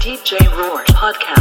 DJ Roar podcast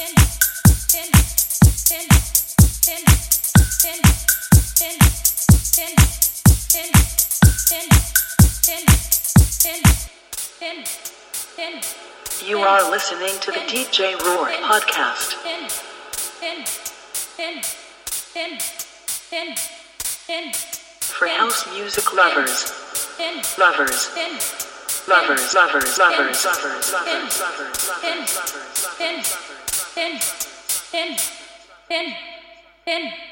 You are listening to the DJ Roar podcast. For house music lovers. Lovers. Lovers, lovers, lovers, lovers, lovers, lovers, lovers, lovers, lovers in, in, in, in.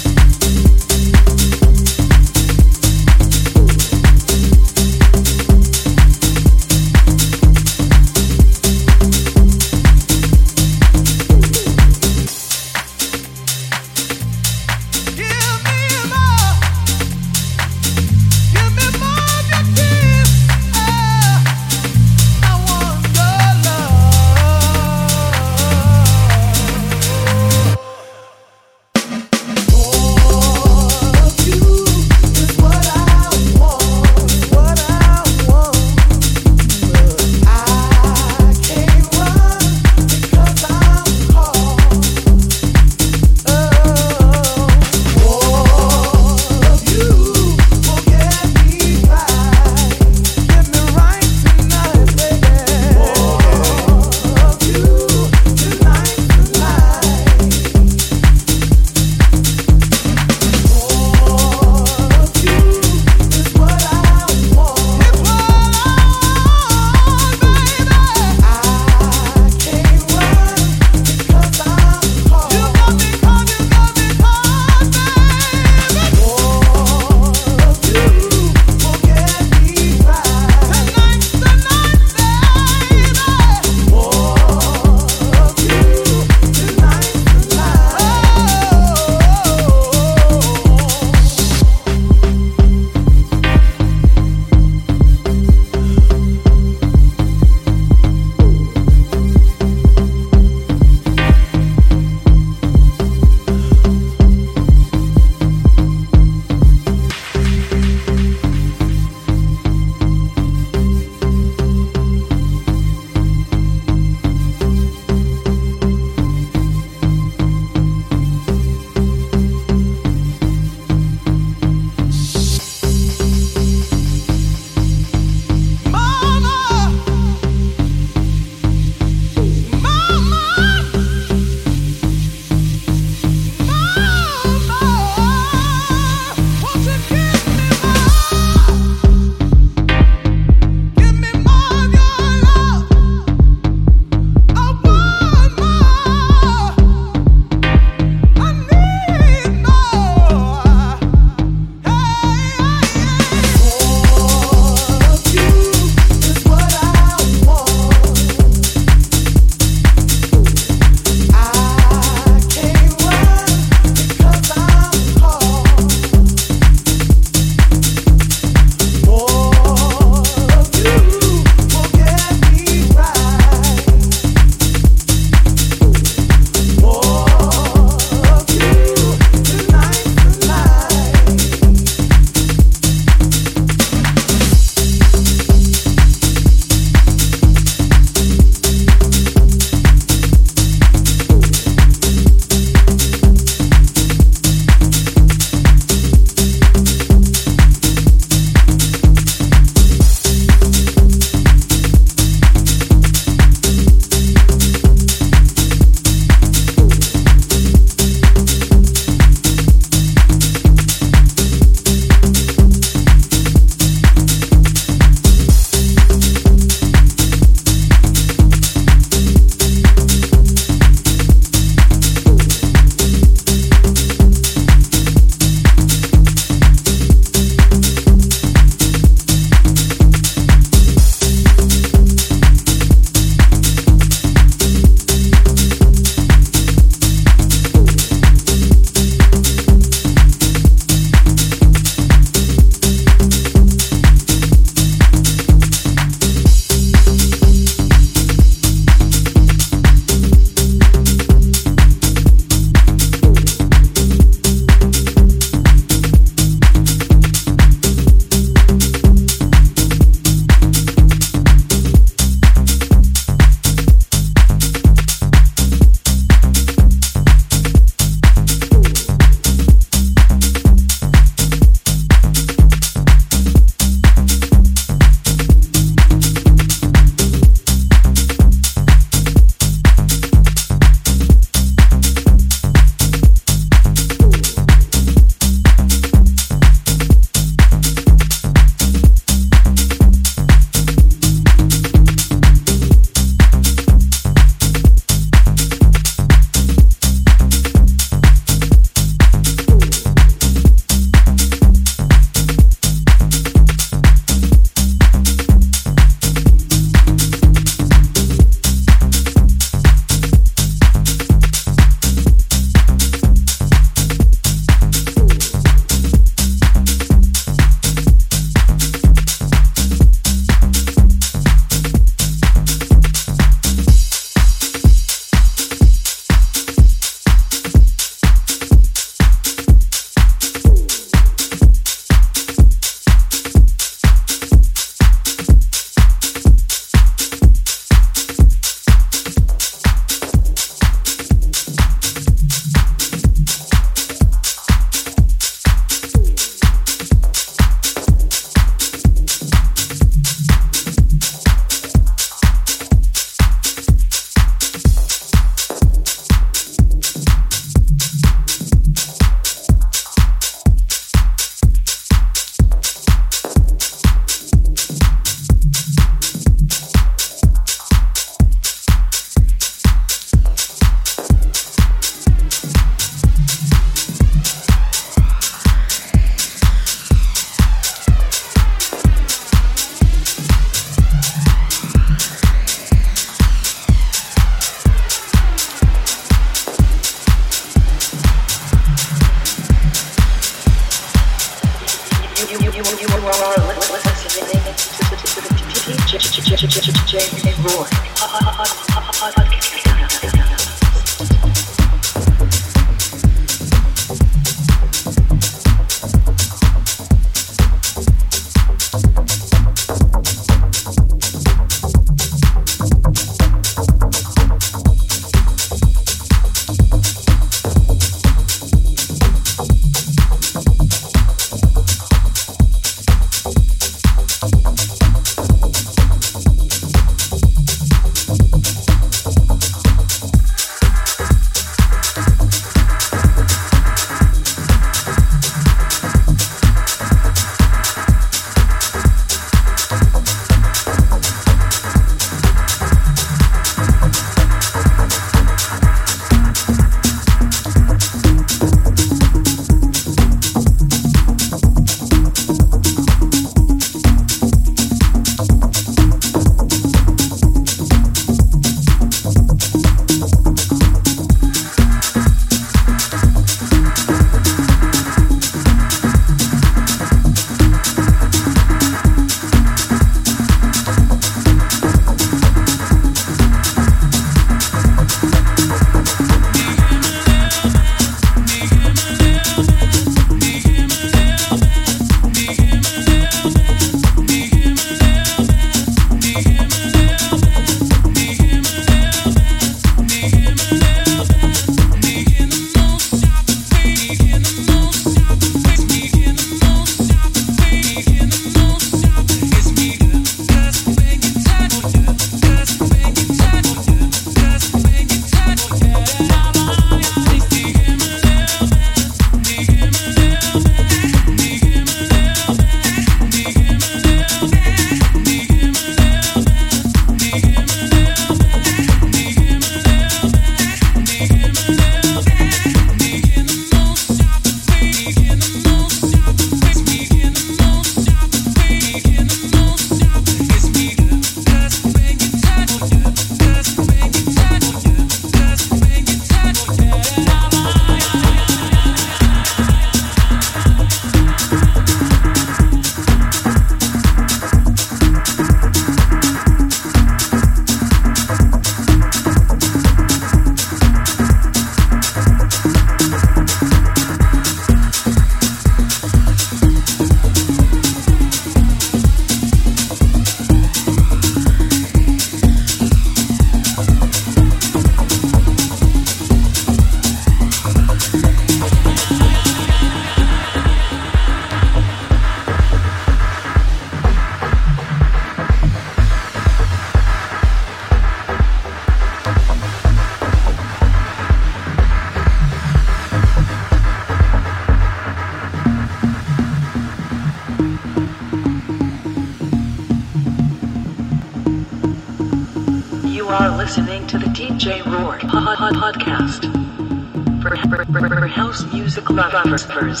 Lovers, lovers,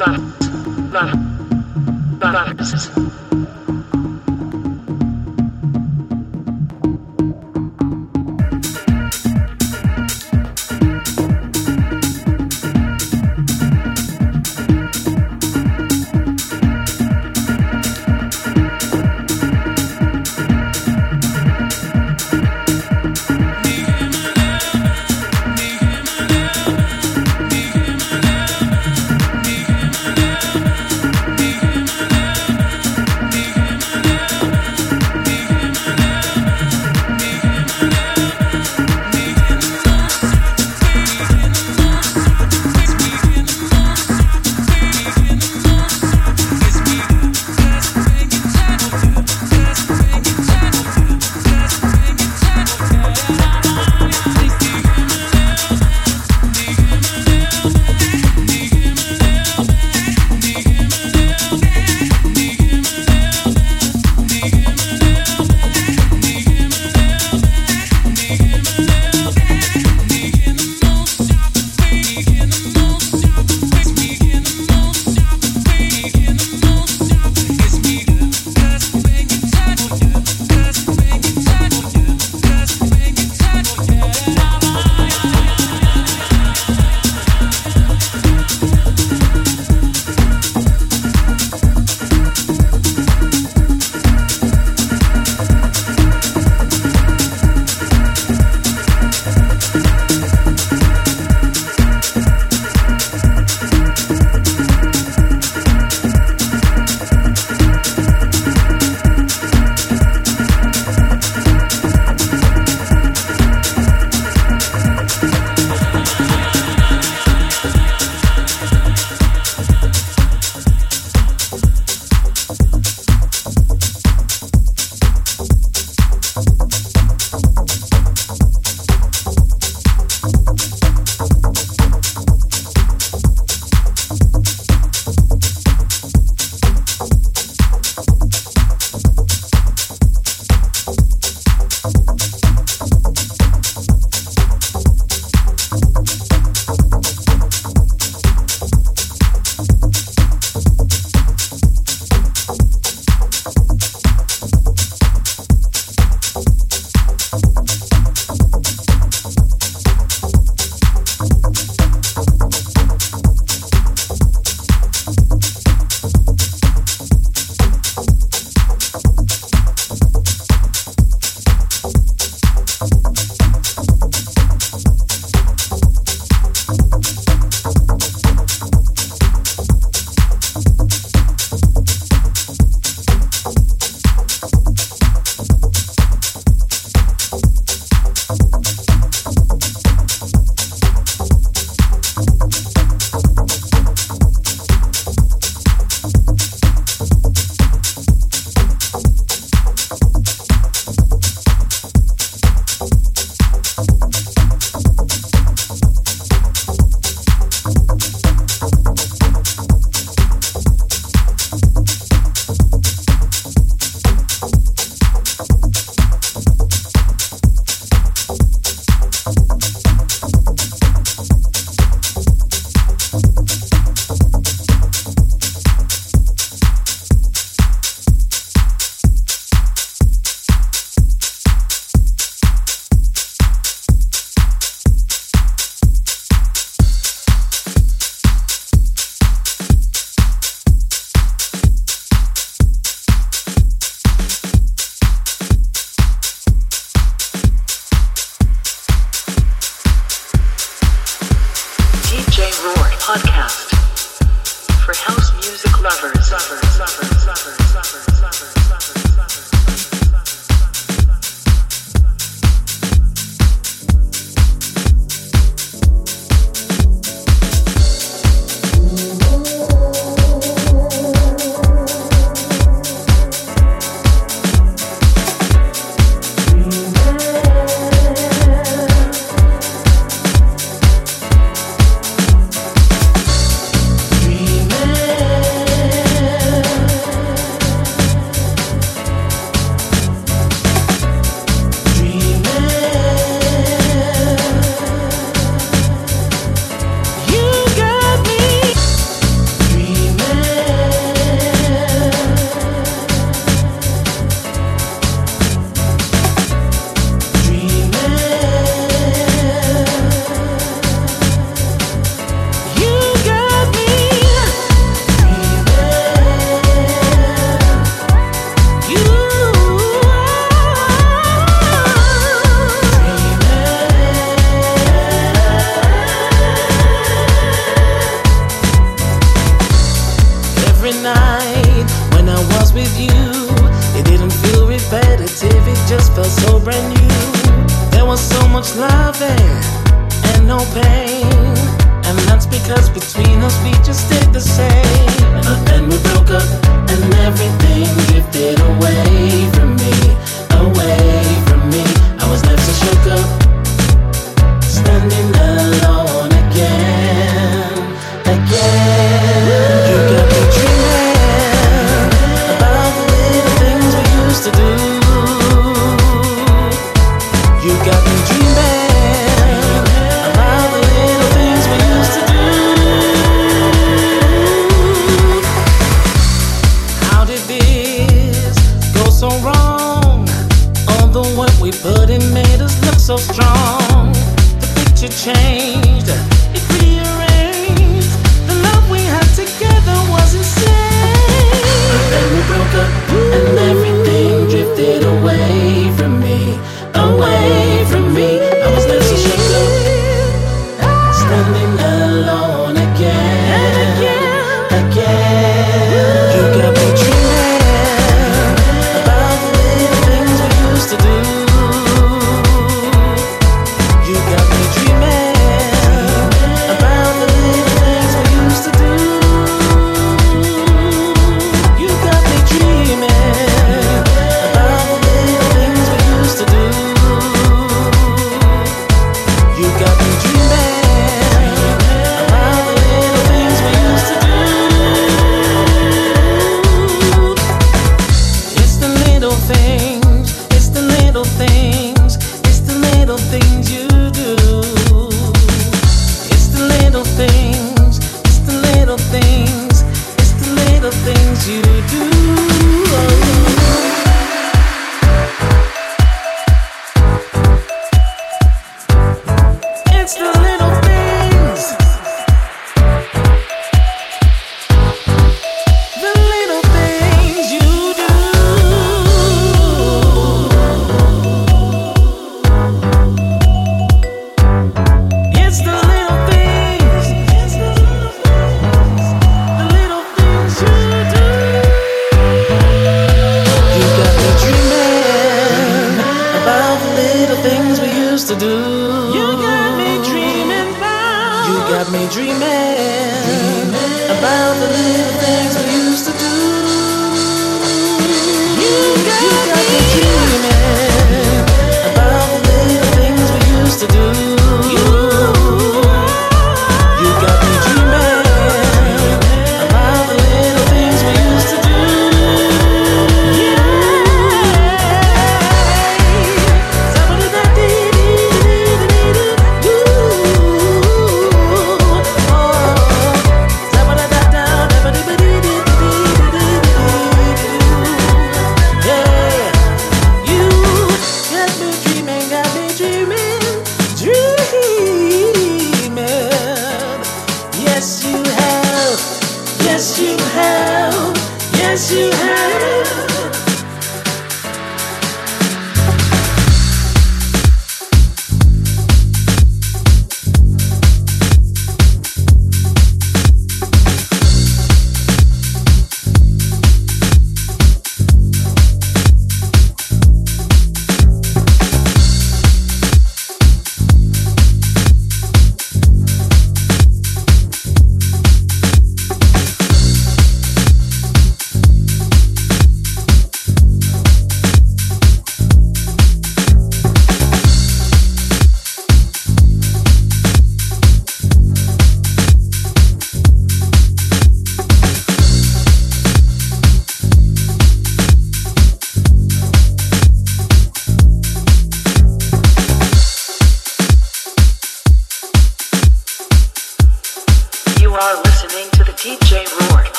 lovers,